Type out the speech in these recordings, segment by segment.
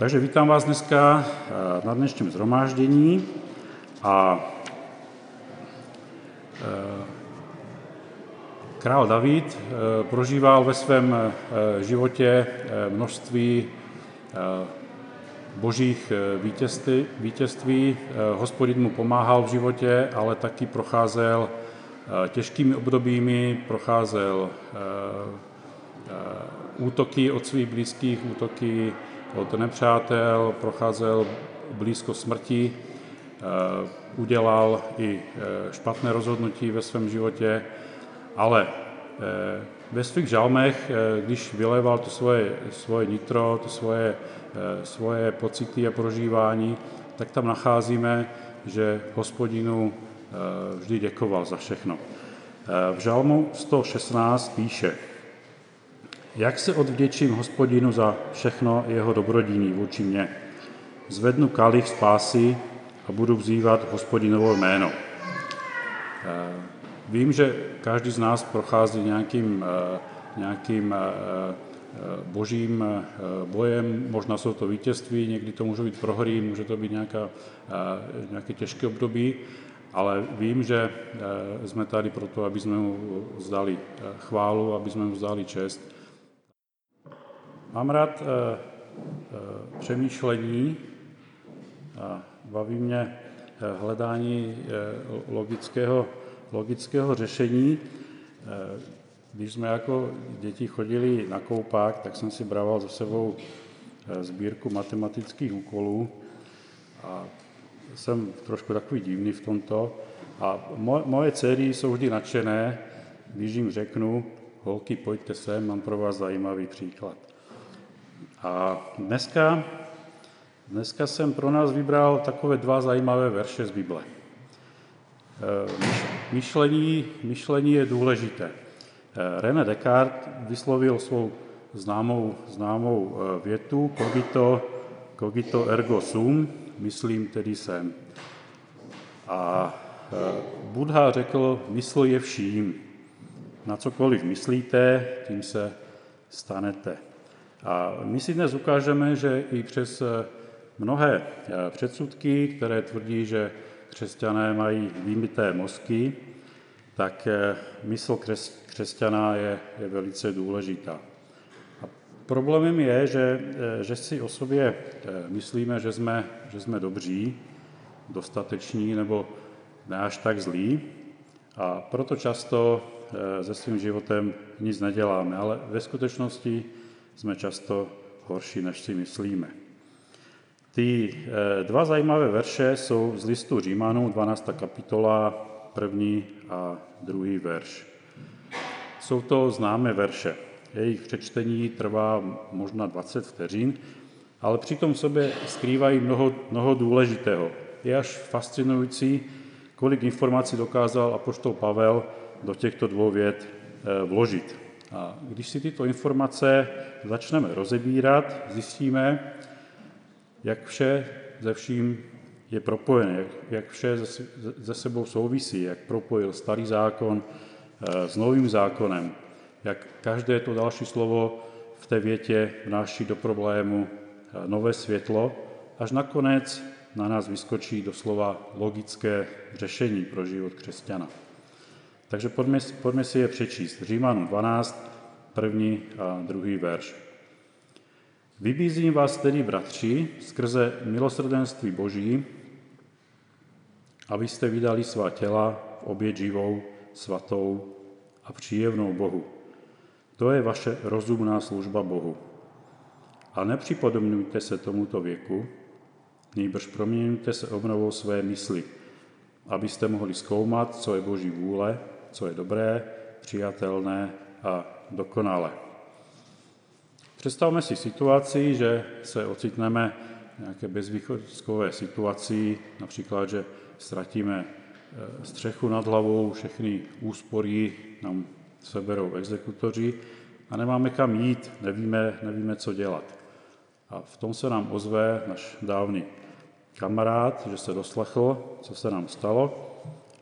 Takže vítám vás dneska eh, na dnešním zhromáždění a eh, král David eh, prožíval ve svém životě množství božích vítězství, vítězství. Hospodin mu pomáhal v životě, ale taky procházel těžkými obdobími, procházel útoky od svých blízkých, útoky od nepřátel, procházel blízko smrti, eh, udělal i eh, špatné rozhodnutí ve svém životě, ale eh, ve svých žalmech, když vyleval to svoje, svoje nitro, to svoje, svoje pocity a prožívání, tak tam nacházíme, že hospodinu vždy děkoval za všechno. V žalmu 116 píše, jak se odvděčím hospodinu za všechno jeho dobrodíní vůči mně? Zvednu kalich spásy a budu vzývat hospodinovo jméno. Eh, vím, že každý z nás prochází nějakým, eh, nějakým eh, božím bojem, možná jsou to vítězství, někdy to může být prohry, může to být nějaká, nějaké těžké období, ale vím, že jsme tady proto, aby jsme mu vzdali chválu, aby jsme mu vzdali čest Mám rád uh, uh, přemýšlení a baví mě uh, hledání logického, logického řešení. Když jsme jako děti chodili na koupák, tak jsem si brával za sebou sbírku matematických úkolů a jsem trošku takový divný v tomto. A moje dcery jsou vždy nadšené, když jim řeknu, holky, pojďte sem, mám pro vás zajímavý příklad. A dneska, dneska jsem pro nás vybral takové dva zajímavé verše z Bible. Eh, myšlení, myšlení je důležité. Eh, René Descartes vyslovil svou známou, známou eh, větu cogito, cogito ergo sum, myslím tedy jsem. A Buddha řekl, mysl je vším. Na cokoliv myslíte, tím se stanete. A my si dnes ukážeme, že i přes eh, mnohé eh, předsudky, které tvrdí, že křesťané mají výmité mozky, tak eh, mysl křesťana je, je velice důležitá. A problémem je, že, že si o sobě myslíme, že jsme, že jsme dobří, dostateční nebo ne až tak zlí a proto často se svým životem nic neděláme, ale ve skutečnosti jsme často horší, než si myslíme. Ty eh, dva zajímavé verše jsou z listu Římanů, 12. kapitola, první a druhý verš. Jsou to známé verše. Jejich přečtení trvá možná 20 vteřin, ale přitom v sobě skrývají mnoho, mnoho důležitého. Je až fascinující, kolik informací dokázal apoštol Pavel do těchto dvou vět eh, vložit. A když si tyto informace začneme rozebírat, zjistíme, jak vše ze vším je propojené, jak vše ze sebou souvisí, jak propojil starý zákon eh, s novým zákonem, jak každé to další slovo v té větě vnáší do problému eh, nové světlo, až nakonec na nás vyskočí doslova logické řešení pro život křesťana. Takže pojďme, pojďme si je přečíst. Římanům 12, první a druhý verš. Vybízím vás tedy, bratři, skrze milosrdenství Boží, abyste vydali svá těla v oběť živou, svatou a příjemnou Bohu. To je vaše rozumná služba Bohu. A nepřipodobňujte se tomuto věku, nýbrž proměňujte se obnovou své mysli, abyste mohli zkoumat, co je Boží vůle, co je dobré, přijatelné a dokonale. Představme si situaci, že se ocitneme v nějaké bezvýchodskové situaci, například, že ztratíme eh, střechu nad hlavou, všechny úspory nám seberou exekutoři a nemáme kam jít, nevíme, nevíme, co dělat. A v tom se nám ozve náš dávný kamarád, že se doslechl, co se nám stalo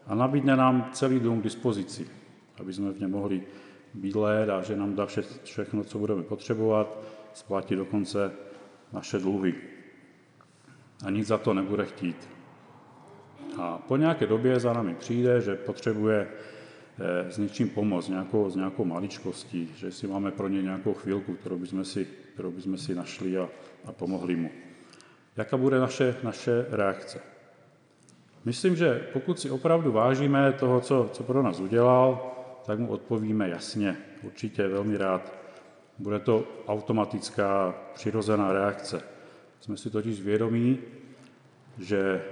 a nabídne nám celý dům k dispozici, aby jsme v něm mohli bydlet a že nám dá vše, všechno, co budeme potřebovat, splatit dokonce naše dluhy. A nic za to nebude chtít. A po nějaké době za nami přijde, že potřebuje eh, s něčím pomoct, nějakou, s nějakou maličkostí, že si máme pro ně nějakou chvilku, kterou bychom si, kterou bychom si našli a, a pomohli mu. Jaká bude naše, naše reakce? Myslím, že pokud si opravdu vážíme toho, co, co pro nás udělal, tak mu odpovíme jasně, určitě velmi rád. Bude to automatická, přirozená reakce. Jsme si totiž vědomí, že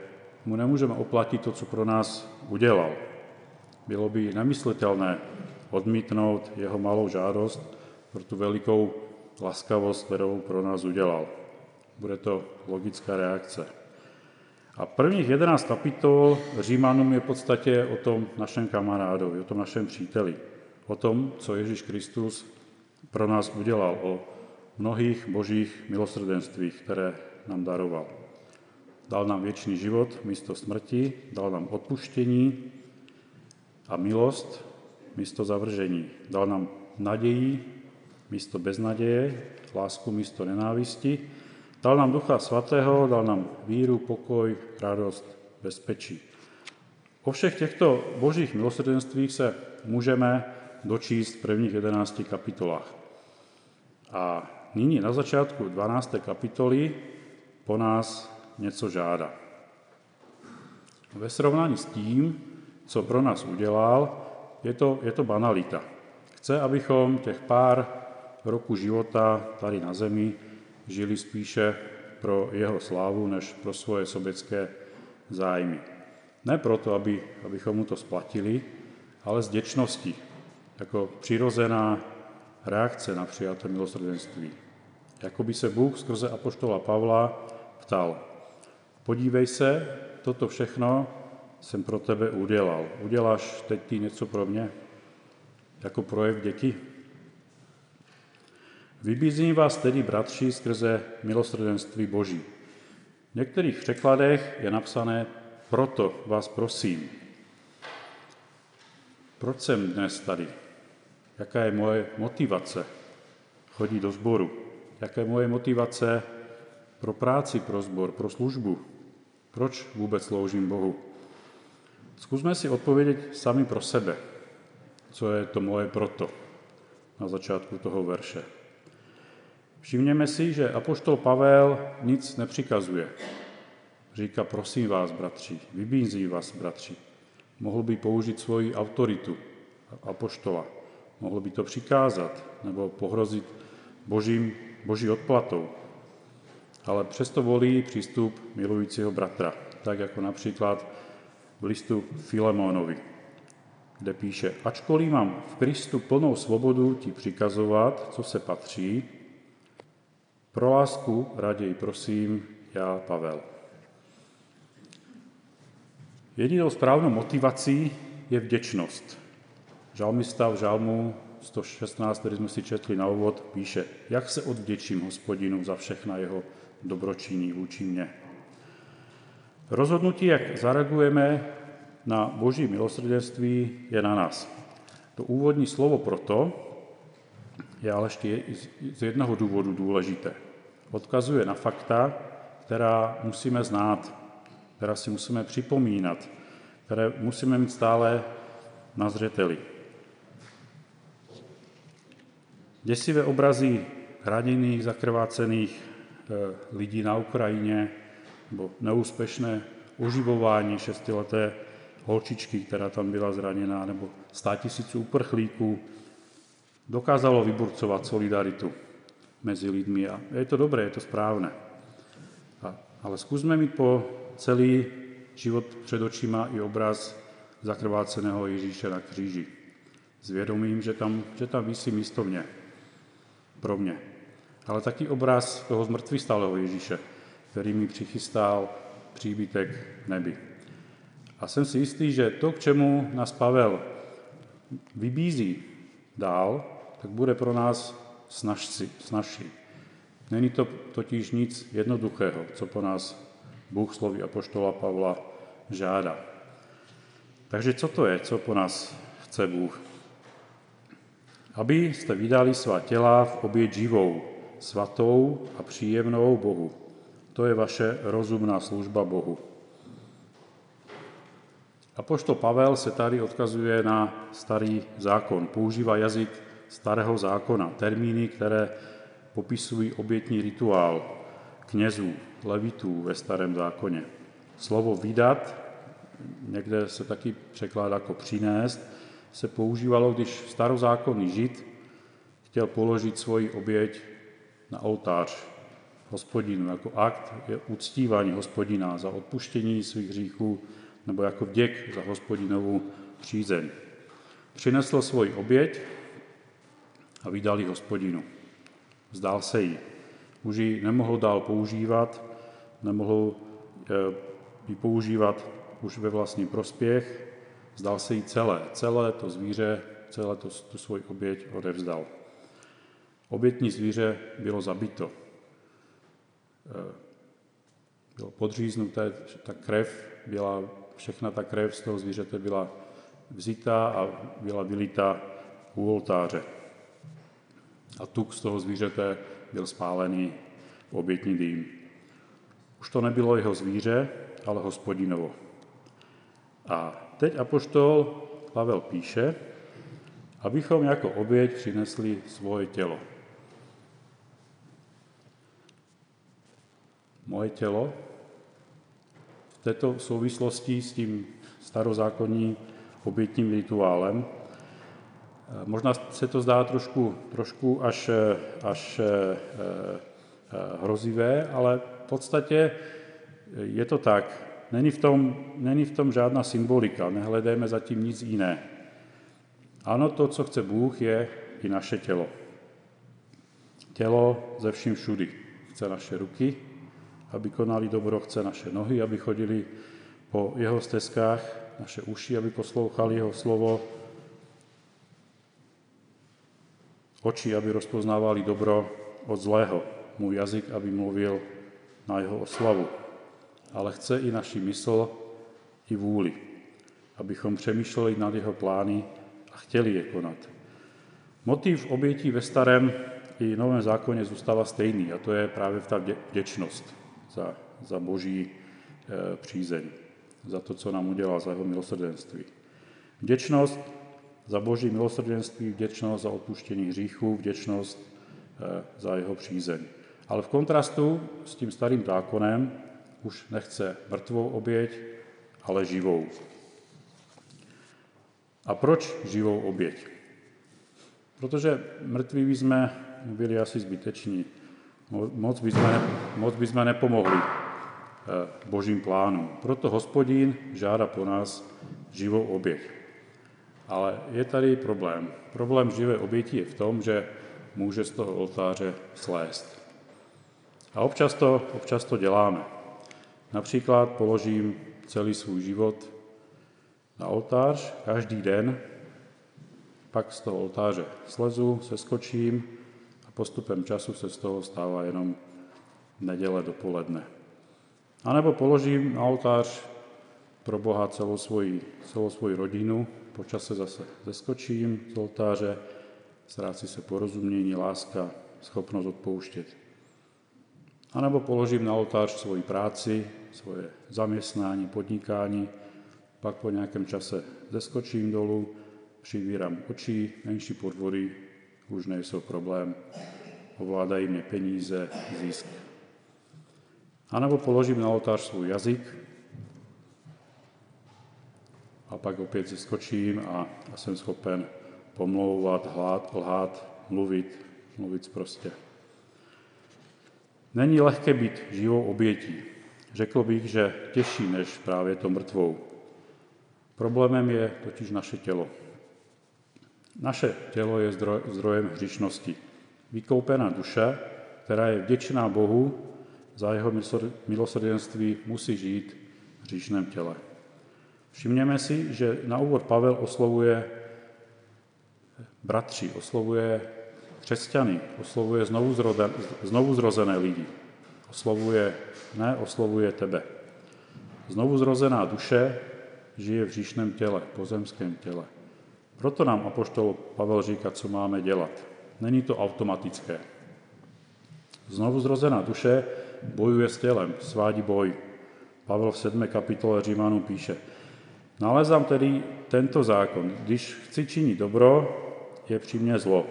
mu nemůžeme oplatit to, co pro nás udělal. Bylo by nemyslitelné odmítnout jeho malou žádost pro tu velikou laskavost, kterou pro nás udělal. Bude to logická reakce. A prvních 11 kapitol Římanům je v podstatě o tom našem kamarádovi, o tom našem příteli, o tom, co Ježíš Kristus pro nás udělal, o mnohých božích milosrdenstvích, které nám daroval. Dal nám věčný život místo smrti, dal nám odpuštění a milost místo zavržení. Dal nám naději místo beznaděje, lásku místo nenávisti. Dal nám Ducha Svatého, dal nám víru, pokoj, radost, bezpečí. O všech těchto božích milosrdenstvích se můžeme dočíst v prvních 11 kapitolách. A nyní na začátku 12. kapitoly po nás něco žádá. Ve srovnání s tím, co pro nás udělal, je to, je to banalita. Chce, abychom těch pár roku života tady na zemi žili spíše pro jeho slávu, než pro svoje sobecké zájmy. Ne proto, aby, abychom mu to splatili, ale z děčnosti, jako přirozená reakce na přijaté milosrdenství. Jako by se Bůh skrze apoštola Pavla ptal, podívej se, toto všechno jsem pro tebe udělal. Uděláš teď ty něco pro mě? Jako projev děky? Vybízím vás tedy, bratři, skrze milosrdenství Boží. V některých překladech je napsané, proto vás prosím. Proč jsem dnes tady? Jaká je moje motivace chodit do sboru? Jaká je moje motivace pro práci, pro sbor, pro službu? Proč vůbec sloužím Bohu? Zkusme si odpovědět sami pro sebe, co je to moje proto na začátku toho verše. Všimněme si, že apoštol Pavel nic nepřikazuje. Říká, prosím vás, bratři, vybízí vás, bratři. Mohl by použít svoji autoritu apoštola. Mohl by to přikázat nebo pohrozit božím, boží odplatou. Ale přesto volí přístup milujícího bratra, tak jako například v listu Filemonovi, kde píše, ačkoliv mám v Kristu plnou svobodu ti přikazovat, co se patří, pro lásku raději prosím já, Pavel. Jedinou správnou motivací je vděčnost. Žalmista v žalmu 116, který jsme si četli na úvod, píše, jak se odvděčím hospodinu za všechna jeho dobročiní vůči mně. Rozhodnutí, jak zareagujeme na boží milosrdenství, je na nás. To úvodní slovo proto je ale ještě z jednoho důvodu důležité odkazuje na fakta, která musíme znát, která si musíme připomínat, které musíme mít stále na zřeteli. Děsivé obrazy raněných, zakrvácených eh, lidí na Ukrajině, nebo neúspěšné oživování šestileté holčičky, která tam byla zraněná, nebo stá tisíců uprchlíků, dokázalo vyburcovat solidaritu mezi lidmi. A je to dobré, je to správné. A, ale zkusme mít po celý život před očima i obraz zakrváceného Ježíše na kříži. S vědomím, že tam, že tam vysí místo mě, pro mě. Ale taky obraz toho zmrtvý stáleho Ježíše, který mi přichystal příbytek nebi. A jsem si jistý, že to, k čemu nás Pavel vybízí dál, tak bude pro nás snažší. Není to totiž nic jednoduchého, co po nás Bůh sloví apoštola Pavla žádá. Takže co to je, co po nás chce Bůh? Aby jste vydali svá těla v oběť živou, svatou a příjemnou Bohu. To je vaše rozumná služba Bohu. A pošto Pavel se tady odkazuje na starý zákon. Používá jazyk starého zákona, termíny, které popisují obětní rituál knězů, levitů ve starém zákoně. Slovo vydat, někde se taky překládá jako přinést, se používalo, když starozákonný žid chtěl položit svoji oběť na oltář hospodinu jako akt je uctívání hospodina za odpuštění svých hříchů nebo jako vděk za hospodinovou přízeň. Přinesl svoji oběť a vydal ji hospodinu. Vzdál se jí. Už ji nemohl dál používat, nemohl eh, ji používat už ve vlastní prospěch, vzdal se jí celé. Celé to zvíře, celé to, tu svoji oběť odevzdal. Obětní zvíře bylo zabito. Eh, bylo podříznuté, ta krev byla, všechna ta krev z toho zvířete byla vzítá a byla vylita u oltáře. A tuk z toho zvířete byl spálený v obětní dým. Už to nebylo jeho zvíře, ale hospodinovo. A teď apoštol Pavel píše, abychom jako oběť přinesli svoje tělo. Moje tělo v této souvislosti s tím starozákonním obětním rituálem možná se to zdá trošku, trošku až, eh, až eh, hrozivé, ale v podstatě je to tak. Není v tom, není v tom žádná symbolika, nehledejme zatím nic jiné. Ano, to, co chce Bůh, je i naše tělo. Tělo ze vším všudy. Chce naše ruky, aby konali dobro, chce naše nohy, aby chodili po jeho stezkách, naše uši, aby poslouchali jeho slovo, oči, aby rozpoznávali dobro od zlého, můj jazyk, aby mluvil na jeho oslavu. Ale chce i naši mysl, i vůli, abychom přemýšleli nad jeho plány a chtěli je konat. Motiv obětí ve starém i novém zákoně zůstává stejný a to je právě ta vděčnost za, za boží e, přízeň, za to, co nám udělal, za jeho milosrdenství. Vděčnost za boží milosrdenství, vděčnost za odpuštění hříchů, vděčnost eh, za jeho přízeň. Ale v kontrastu s tím starým zákonem už nechce mrtvou oběť, ale živou. A proč živou oběť? Protože mrtví by jsme byli asi zbyteční. Moc by jsme, moc by jsme nepomohli eh, božím plánům. Proto hospodín žádá po nás živou oběť. Ale je tady problém. Problém živé oběti je v tom, že může z toho oltáře slést. A občas to, občas to děláme. Například položím celý svůj život na oltář každý den, pak z toho oltáře slezu, seskočím a postupem času se z toho stává jenom neděle dopoledne. A nebo položím na oltář pro Boha celou svoji, celou svoji rodinu, po čase zase zeskočím z oltáře, ztrácí se porozumění, láska, schopnost odpouštět. A nebo položím na oltář svoji práci, svoje zaměstnání, podnikání, pak po nějakém čase zeskočím dolů, přivírám oči, menší podvody už nejsou problém, ovládají mě peníze, zisk. A nebo položím na oltář svůj jazyk, a pak opět zeskočím a, a jsem schopen pomlouvat, hlát, lhát, mluvit, mluvit prostě. Není lehké být živou obětí. Řekl bych, že těžší než právě to mrtvou. Problémem je totiž naše tělo. Naše tělo je zdroj, zdrojem hřišnosti. Vykoupená duše, která je vděčná Bohu za jeho milosrdenství, musí žít v hříšném těle. Všimněme si, že na úvod Pavel oslovuje bratři, oslovuje křesťany, oslovuje znovu, zroden, znovu zrozené lidi. Oslovuje, ne, oslovuje tebe. Znovu zrozená duše žije v říšném těle, pozemském těle. Proto nám apoštol Pavel říká, co máme dělat. Není to automatické. Znovu zrozená duše bojuje s tělem, svádí boj. Pavel v 7. kapitole Římanů píše, nalezám tedy tento zákon, když chci činit dobro, je při mně zlo.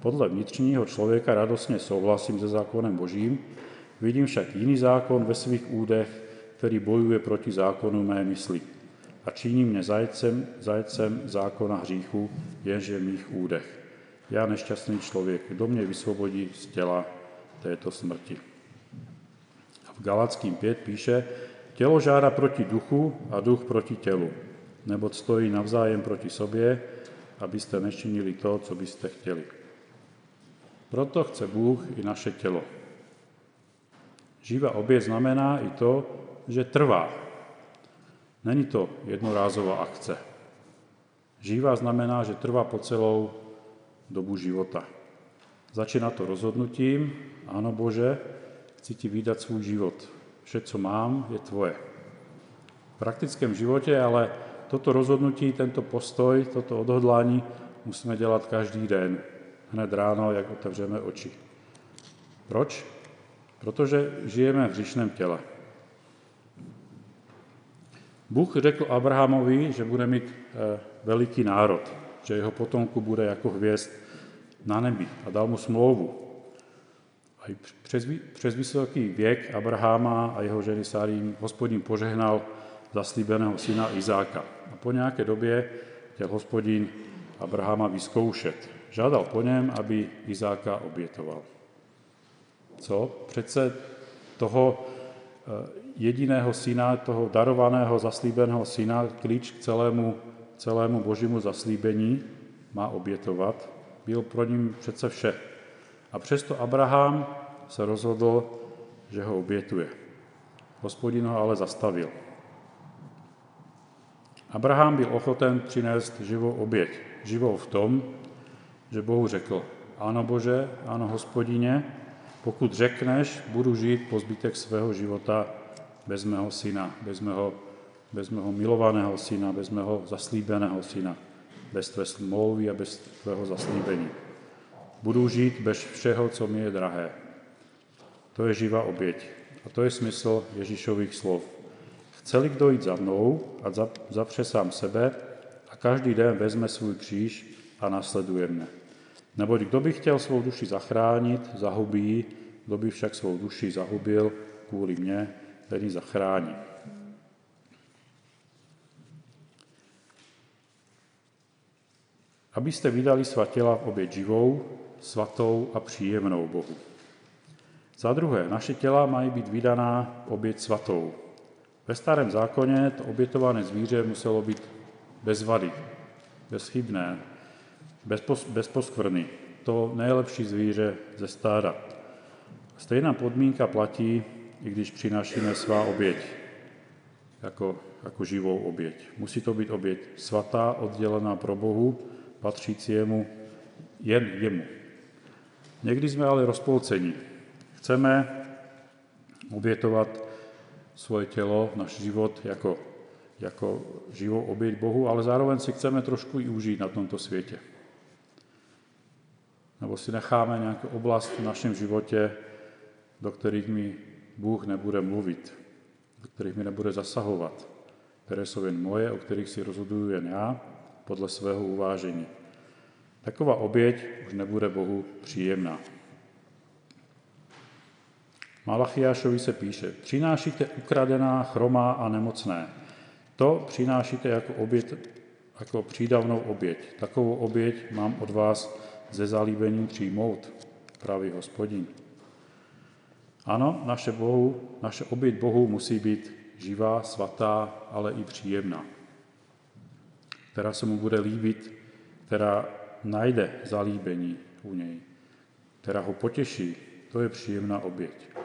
Podle vnitřního člověka radostně souhlasím se zákonem božím, vidím však jiný zákon ve svých údech, který bojuje proti zákonu mé mysli a činí mě zajcem, zajcem zákona hříchu, jenže v mých údech. Já nešťastný člověk, kdo mě vysvobodí z těla této smrti. V Galackým 5 píše, tělo žádá proti duchu a duch proti tělu, nebo stojí navzájem proti sobě, abyste nečinili to, co byste chtěli. Proto chce Bůh i naše tělo. Živá oběť znamená i to, že trvá. Není to jednorázová akce. Živá znamená, že trvá po celou dobu života. Začíná to rozhodnutím, ano Bože, chci ti vydat svůj život. Vše, co mám, je tvoje. V praktickém životě ale toto rozhodnutí, tento postoj, toto odhodlání musíme dělat každý den, hned ráno, jak otevřeme oči. Proč? Protože žijeme v hříšném těle. Bůh řekl Abrahamovi, že bude mít eh, veliký národ, že jeho potomku bude jako hvězd na nebi a dal mu smlouvu. A i přes, přes vysoký věk Abraháma a jeho ženy Sáry hospodin požehnal zaslíbeného syna Izáka. Po nějaké době chtěl hospodin Abrahama vyzkoušet. Žádal po něm, aby Izáka obětoval. Co? Přece toho eh, jediného syna, toho darovaného, zaslíbeného syna, klíč k celému, celému božímu zaslíbení má obětovat. Byl pro ním přece vše. A přesto Abraham se rozhodl, že ho obětuje. Hospodin ho ale zastavil. Abraham byl ochoten přinést živou oběť. Živou v tom, že Bohu řekl, ano Bože, ano hospodině, pokud řekneš, budu žít po zbytek svého života bez mého syna, bez mého, bez mého milovaného syna, bez mého zaslíbeného syna, bez tvé smlouvy a bez tvého zaslíbení. Budu žít bez všeho, co mi je drahé. To je živá oběť. A to je smysl Ježíšových slov. Chceli kdo jít za mnou a zapře sám sebe a každý den vezme svůj kříž a nasleduje mne. Neboť kdo by chtěl svou duši zachránit, zahubí, kdo by však svou duši zahubil kvůli mně, ten ji zachrání. Abyste vydali svá těla v oběť živou, svatou a příjemnou Bohu. Za druhé, naše těla mají být vydaná oběť svatou. Ve starém zákoně to obětované zvíře muselo být bez vady, bezchybné, bez, pos, bez poskvrny. To nejlepší zvíře ze stáda. Stejná podmínka platí, i když přinášíme svá oběť jako, jako živou oběť. Musí to být oběť svatá, oddělená pro Bohu, patřící jemu, jen jemu. Někdy jsme ale rozpolceni. Chceme obětovat svoje tělo, náš život jako, jako živou oběť Bohu, ale zároveň si chceme trošku i užít na tomto světě. Nebo si necháme nějakou oblast v našem životě, do kterých mi Bůh nebude mluvit, do kterých mi nebude zasahovat, které jsou jen moje, o kterých si rozhoduju jen já, podle svého uvážení. Taková oběť už nebude Bohu příjemná. Malachiášovi se píše, přinášíte ukradená, chromá a nemocné. To přinášíte jako oběť, jako přídavnou oběť. Takovou oběť mám od vás ze zalíbením přijmout, pravý hospodin. Ano, naše, bohu, naše oběť Bohu musí být živá, svatá, ale i příjemná, která se mu bude líbit, která najde zalíbení u něj, která ho potěší. To je příjemná oběť.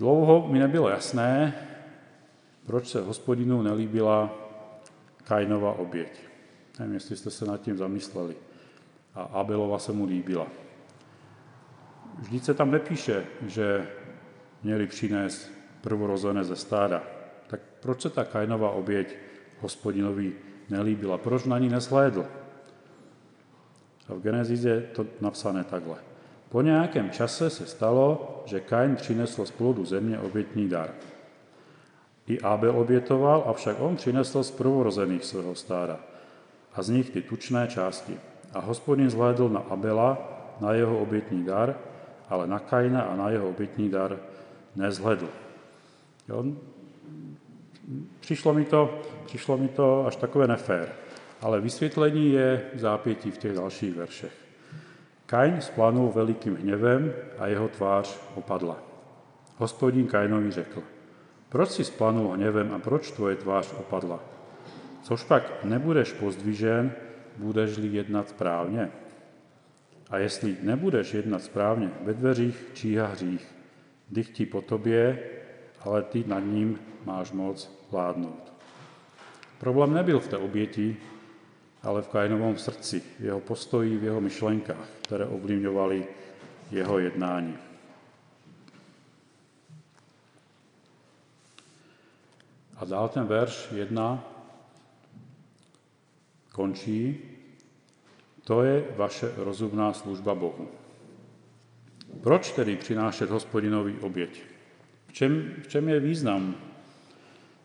Dlouho mi nebylo jasné, proč se hospodinu nelíbila Kainova oběť. Nevím, jestli jste se nad tím zamysleli. A Abelova se mu líbila. Vždyť se tam nepíše, že měli přinést prvorozené ze stáda. Tak proč se ta Kainová oběť hospodinovi nelíbila? Proč na ní neslédl? A v Genezize je to napsané takhle. Po nějakém čase se stalo, že Kain přinesl z plodu země obětní dar. I Abel obětoval, avšak on přinesl z prvorozených svého stáda a z nich ty tučné části. A hospodin zhlédl na Abela, na jeho obětní dar, ale na Kaina a na jeho obětní dar nezhledl. Jo? Přišlo, mi to, přišlo mi to až takové nefér, ale vysvětlení je zápětí v těch dalších veršech. Kain splanul velikým hněvem a jeho tvář opadla. Hospodin Kainovi řekl, proč si splanul hněvem a proč tvoje tvář opadla? Což pak nebudeš pozdvižen, budeš-li jednat správně. A jestli nebudeš jednat správně, ve dveřích číha hřích. Dychtí po tobě, ale ty nad ním máš moc vládnout. Problém nebyl v té oběti, ale v Kainovom srdci, v jeho postoji, v jeho myšlenkách, které ovlivňovaly jeho jednání. A dál ten verš 1 končí, to je vaše rozumná služba Bohu. Proč tedy přinášet hospodinový oběť? V čem, v čem je význam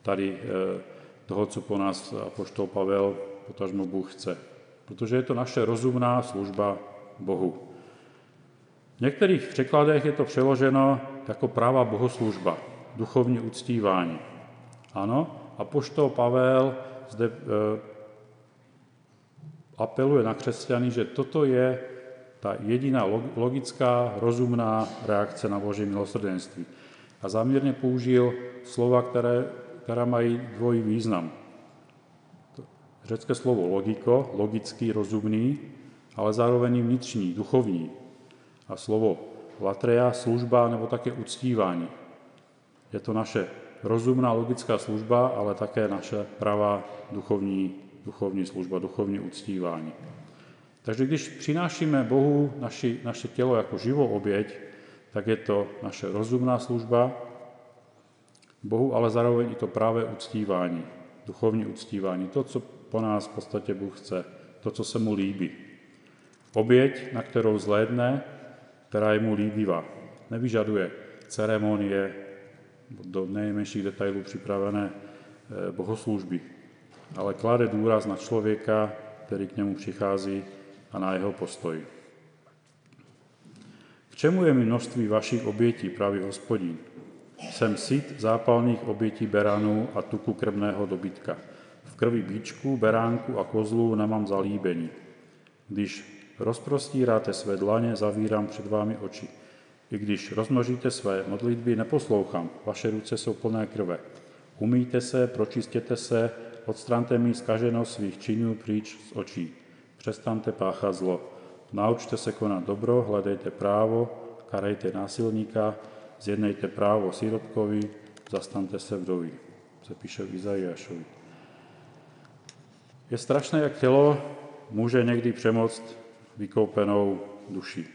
tady eh, toho, co po nás apoštol Pavel, potažmo Bůh chce? Protože je to naše rozumná služba Bohu. V některých překladech je to přeloženo jako práva bohoslužba, duchovní uctívání. Ano, apoštol Pavel zde eh, apeluje na křesťany, že toto je ta jediná logická, rozumná reakce na Boží milosrdenství. A záměrně použil slova, které, která mají dvojí význam. Řecké slovo logiko, logický, rozumný, ale zároveň vnitřní, duchovní. A slovo latreja, služba nebo také uctívání. Je to naše rozumná logická služba, ale také naše pravá duchovní duchovní služba, duchovní uctívání. Takže když přinášíme Bohu naši, naše tělo jako živou oběť, tak je to naše rozumná služba Bohu, ale zároveň i to právě uctívání, duchovní uctívání, to, co po nás v podstatě Bůh chce, to, co se mu líbí. Oběť, na kterou zhlédne, která je mu líbivá. Nevyžaduje ceremonie, do nejmenších detailů připravené eh, bohoslužby, ale klade důraz na člověka, který k němu přichází a na jeho postoj. K čemu je mi množství vašich obětí, pravý hospodin? Jsem syt zápalných obětí beránů a tuku krmného dobytka. Krvi bíčku, beránku a kozlu nemám zalíbení. Když rozprostíráte své dlaně, zavírám před vámi oči. I když rozmnožíte své modlitby, neposlouchám. Vaše ruce jsou plné krve. Umýjte se, pročistěte se, odstraňte mi zkaženost svých činů pryč z očí. Přestaňte páchat zlo. Naučte se konat dobro, hledejte právo, karejte násilníka, zjednejte právo sírotkovi, zastante se vdovi. Se píše v Izajášovi. Je strašné, jak tělo může někdy přemoct vykoupenou duši.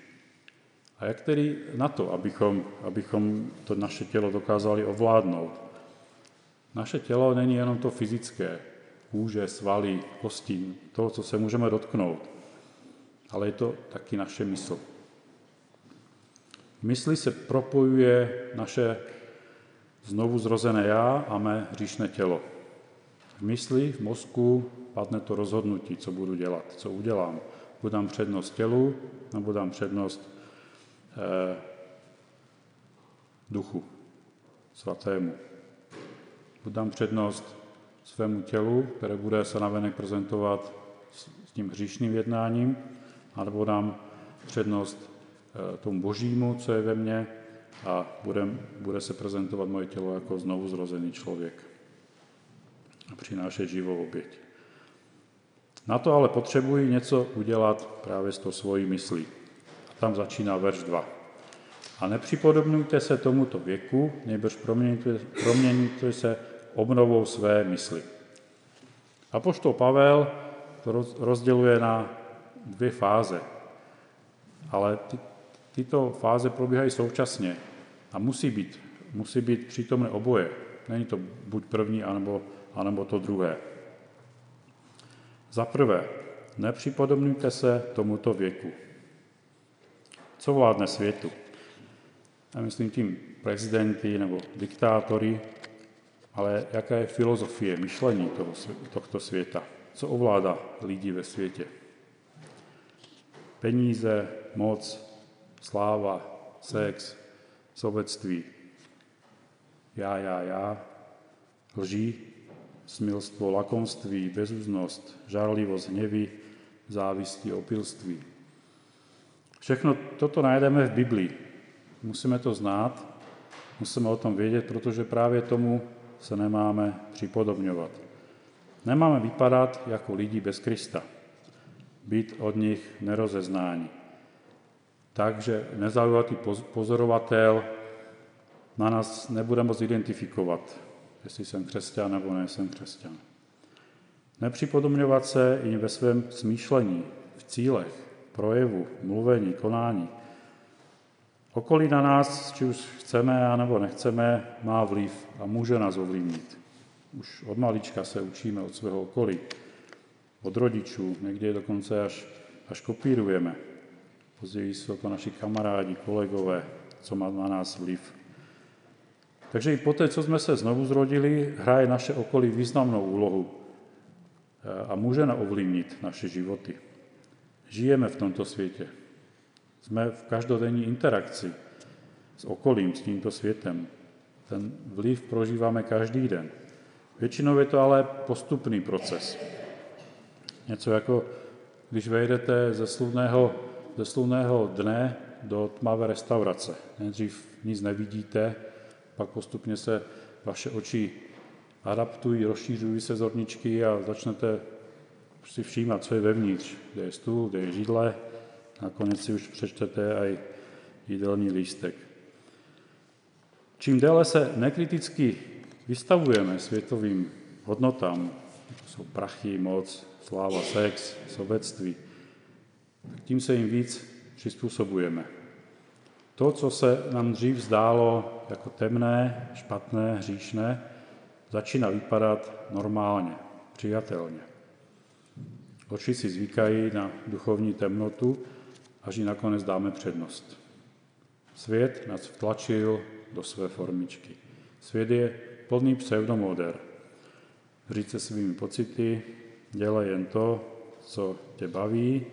A jak tedy na to, abychom, abychom to naše tělo dokázali ovládnout? Naše tělo není jenom to fyzické, kůže, svaly, kosti, to, co se můžeme dotknout, ale je to taky naše mysl. V mysli se propojuje naše znovu zrozené já a mé hříšné tělo. V mysli, v mozku padne to rozhodnutí, co budu dělat, co udělám. Budám přednost tělu nebo dám přednost eh, duchu svatému dám přednost svému tělu, které bude se navenek prezentovat s tím hříšným jednáním, anebo dám přednost eh, tomu božímu, co je ve mně a bude, bude se prezentovat moje tělo jako znovu zrozený člověk a přinášet živou oběť. Na to ale potřebuji něco udělat právě s tou svojí myslí. A tam začíná verš 2. A nepřipodobňujte se tomuto věku, nejbrž proměňujte, proměňujte se obnovou své mysli. Apoštol Pavel to rozděluje na dvě fáze, ale ty, tyto fáze probíhají současně a musí být, musí být přítomné oboje. Není to buď první, anebo, anebo to druhé. Za prvé, nepřipodobňujte se tomuto věku. Co vládne světu? Já myslím tím prezidenty nebo diktátory, ale jaká je filozofie myšlení toho, tohto světa? Co ovládá lidi ve světě? Peníze, moc, sláva, sex, sobectví, já, já, já, lží, smilstvo, lakomství, bezúznost, žárlivost, hněvy, závisti, opilství. Všechno toto najdeme v Biblii. Musíme to znát, musíme o tom vědět, protože právě tomu se nemáme připodobňovat. Nemáme vypadat jako lidi bez Krista. Být od nich nerozeznáni. Takže nezaujatý pozorovatel na nás nebude moct identifikovat, jestli jsem křesťan nebo nejsem křesťan. Nepřipodobňovat se i ve svém smýšlení, v cílech, projevu, mluvení, konání. Okolí na nás, či už chceme, nebo nechceme, má vliv a může nás ovlivnit. Už od malička se učíme od svého okolí, od rodičů, někdy dokonce až, až kopírujeme. Později jsou to naši kamarádi, kolegové, co má na nás vliv. Takže i poté, co jsme se znovu zrodili, hraje naše okolí významnou úlohu eh, a může ovlivnit naše životy. Žijeme v tomto světě. Jsme v každodenní interakci s okolím, s tímto světem. Ten vliv prožíváme každý den. Většinou je to ale postupný proces. Něco jako, když vejdete ze slunného, ze slunného dne do tmavé restaurace. Nejdřív nic nevidíte, pak postupně se vaše oči adaptují, rozšířují se zorničky a začnete si všímat, co je vevnitř, kde je stůl, kde je židle, nakonec si už přečtete i jídelní lístek. Čím déle se nekriticky vystavujeme světovým hodnotám, jako jsou prachy, moc, sláva, sex, sobectví, tím se jim víc přizpůsobujeme. To, co se nám dřív zdálo jako temné, špatné, hříšné, začíná vypadat normálně, přijatelně. Oči si zvykají na duchovní temnotu, až ji nakonec dáme přednost. Svět nás vtlačil do své formičky. Svět je plný pseudomoder. Říct se svými pocity, dělej jen to, co tě baví,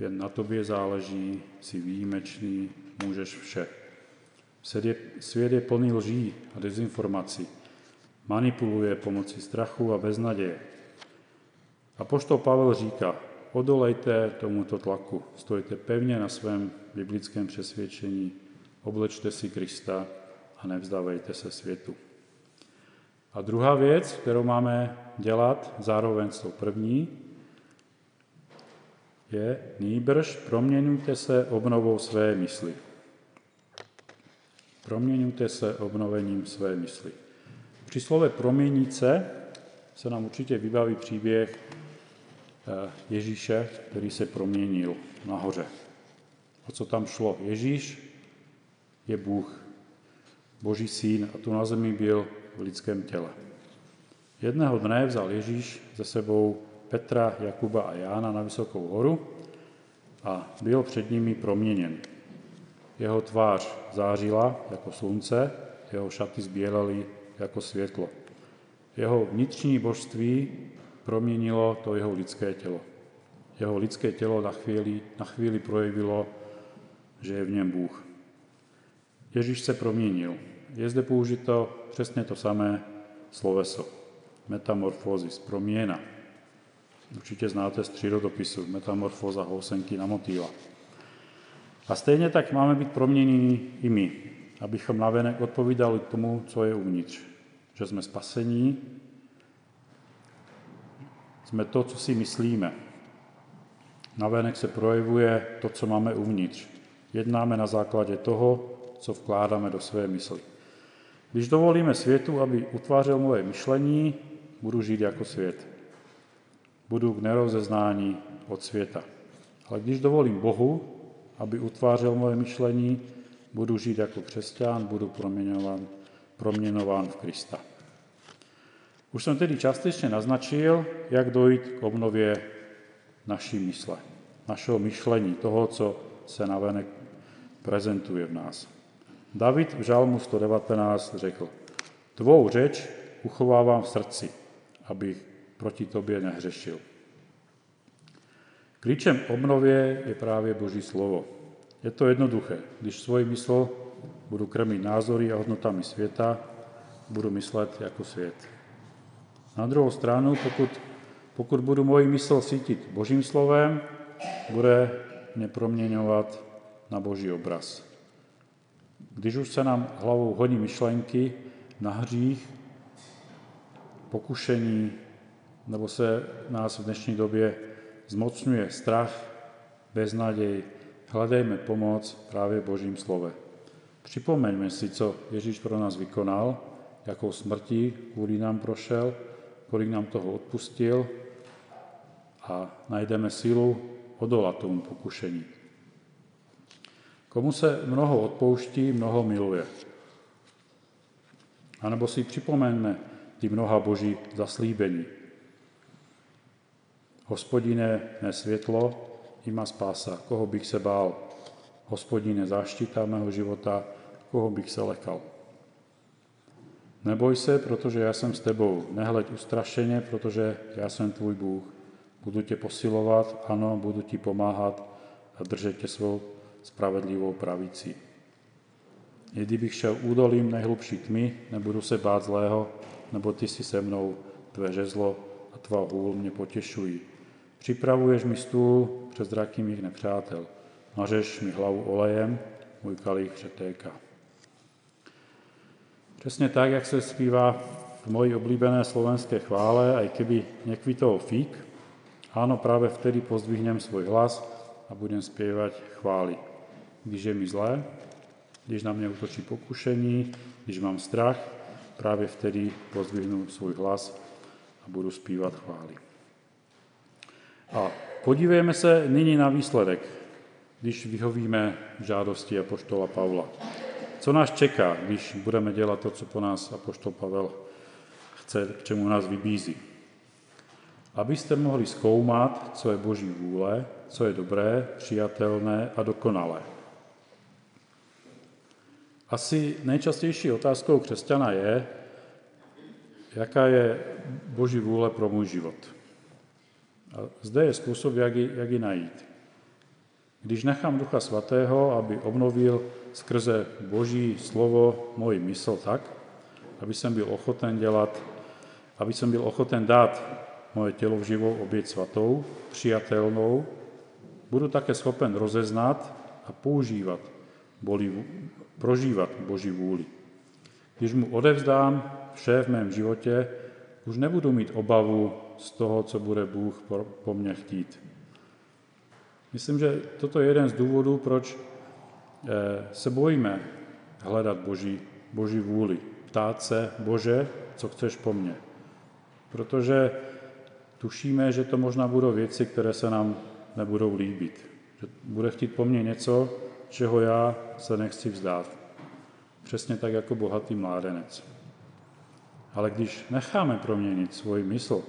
jen na tobě záleží, jsi výjimečný, můžeš vše. Svět je, plný lží a dezinformací. Manipuluje pomocí strachu a beznaděje. A poštol Pavel říká, odolejte tomuto tlaku, stojte pevně na svém biblickém přesvědčení, oblečte si Krista a nevzdávejte se světu. A druhá věc, kterou máme dělat zároveň s tou první, je nýbrž proměňujte se obnovou své mysli. Proměňujte se obnovením své mysli. Při slove proměnit se se nám určitě vybaví příběh eh, Ježíše, který se proměnil nahoře. O co tam šlo? Ježíš je Bůh, Boží syn a tu na zemi byl v lidském těle. Jedného dne vzal Ježíš ze sebou Petra, Jakuba a Jána na vysokou horu a byl před nimi proměněn. Jeho tvář zářila jako slunce, jeho šaty zbělely jako světlo. Jeho vnitřní božství proměnilo to jeho lidské tělo. Jeho lidské tělo na chvíli, na chvíli projevilo, že je v něm Bůh. Ježíš se proměnil. Je zde použito přesně to samé sloveso. Metamorfózis, proměna. Určitě znáte z přírodopisu, metamorfóza housenky na motýla. A stejně tak máme být proměněni i my, abychom navenek odpovídali tomu, co je uvnitř. Že jsme spasení, jsme to, co si myslíme. Navenek se projevuje to, co máme uvnitř. Jednáme na základě toho, co vkládáme do své mysli. Když dovolíme světu, aby utvářel moje myšlení, budu žít jako svět. Budu k nerozeznání od světa. Ale když dovolím Bohu, aby utvářel moje myšlení, budu žít jako křesťan, budu proměňován, proměňován v Krista. Už jsem tedy částečně naznačil, jak dojít k obnově naší mysle, našeho myšlení, toho, co se navenek prezentuje v nás. David v Žalmu 119 řekl, tvou řeč uchovávám v srdci, abych proti tobě nehřešil. Klíčem obnově je právě Boží slovo. Je to jednoduché. Když svoji mysl budu krmit názory a hodnotami světa, budu myslet jako svět. Na druhou stranu, pokud, pokud budu moji mysl cítit Božím slovem, bude mě proměňovat na Boží obraz. Když už se nám hlavou hodí myšlenky na hřích, pokušení, nebo se nás v dnešní době zmocňuje strach, beznaděj, hledejme pomoc právě Božím slove. Připomeňme si, co Ježíš pro nás vykonal, jakou smrtí kvůli nám prošel, kolik nám toho odpustil a najdeme sílu odolat tomu pokušení. Komu se mnoho odpouští, mnoho miluje. A nebo si připomeňme ty mnoha boží zaslíbení. Hospodine, ne světlo, ima spása. Koho bych se bál? Hospodine, záštita mého života, koho bych se lekal? Neboj se, protože já jsem s tebou. Nehleď ustrašeně, protože já jsem tvůj Bůh. Budu tě posilovat, ano, budu ti pomáhat a držet tě svou spravedlivou pravicí. I kdybych šel údolím nejhlubší tmy, nebudu se bát zlého, nebo ty si se mnou, tvé žezlo a tvá hůl mě potěšují. Připravuješ mi stůl před zraky mých nepřátel. Mažeš mi hlavu olejem, můj kalich přetéká. Přesně tak, jak se zpívá v mojí oblíbené slovenské chvále, aj keby nekvitol fík, áno, práve vtedy pozdvihnem svůj hlas a budem zpívat chvály. Když je mi zlé, když na mě utočí pokušení, když mám strach, právě vtedy pozdvihnu svůj hlas a budu zpívat chvály. A podívejme se nyní na výsledek, když vyhovíme žádosti apoštola Pavla. Co nás čeká, když budeme dělat to, co po nás apoštol Pavel chce, k čemu nás vybízí? Abyste mohli zkoumat, co je Boží vůle, co je dobré, přijatelné a dokonalé. Asi nejčastější otázkou křesťana je, jaká je Boží vůle pro můj život. A zde je způsob, jak ji, jak ji najít. Když nechám Ducha Svatého, aby obnovil skrze Boží slovo moji mysl tak, aby jsem byl ochoten dělat, aby jsem byl ochoten dát moje tělo v živou oběť svatou, přijatelnou, budu také schopen rozeznat a používat, boli, prožívat Boží vůli. Když mu odevzdám vše v mém životě, už nebudu mít obavu z toho, co bude Bůh po mně chtít. Myslím, že toto je jeden z důvodů, proč eh, se bojíme hledat Boží, Boží vůli. Ptát se, Bože, co chceš po mně. Protože tušíme, že to možná budou věci, které se nám nebudou líbit. Že bude chtít po mně něco, čeho já se nechci vzdát. Přesně tak jako bohatý mládenec. Ale když necháme proměnit svoji mysl,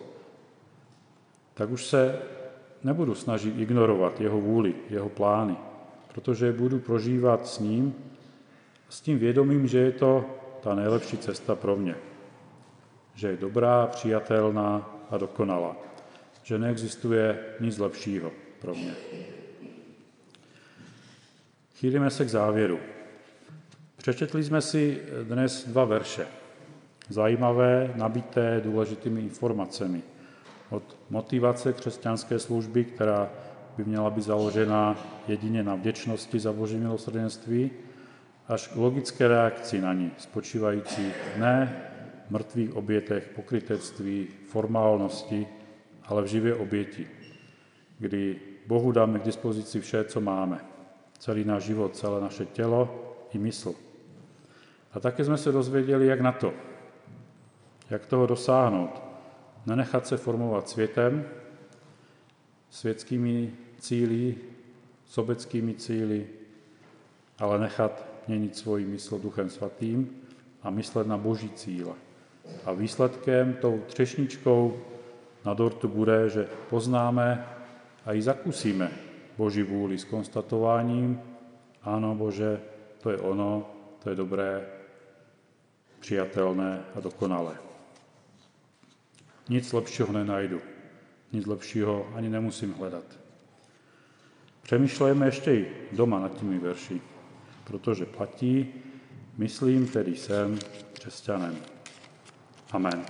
tak už se nebudu snažit ignorovat jeho vůli, jeho plány, protože budu prožívat s ním, s tím vědomím, že je to ta nejlepší cesta pro mě. Že je dobrá, přijatelná a dokonalá. Že neexistuje nic lepšího pro mě. Chýlíme se k závěru. Přečetli jsme si dnes dva verše. Zajímavé, nabité důležitými informacemi. Od motivace křesťanské služby, která by měla být založena jedině na vděčnosti za Boží milosrdenství, až k logické reakci na ní, spočívající ne mrtvých obětech, pokrytectví, formálnosti, ale v živě oběti, kdy Bohu dáme k dispozici vše, co máme. Celý náš život, celé naše tělo i mysl. A také jsme se dozvěděli, jak na to, jak toho dosáhnout. Nenechat se formovat světem, světskými cíly, sobeckými cíly, ale nechat měnit svoji mysl Duchem Svatým a myslet na Boží cíle. A výsledkem, tou třešničkou na dortu bude, že poznáme a i zakusíme Boží vůli s konstatováním, ano Bože, to je ono, to je dobré, přijatelné a dokonalé. Nic lepšího nenajdu. Nic lepšího ani nemusím hledat. Přemýšlejme ještě i doma nad těmi verši, protože platí, myslím, tedy jsem křesťanem. Amen.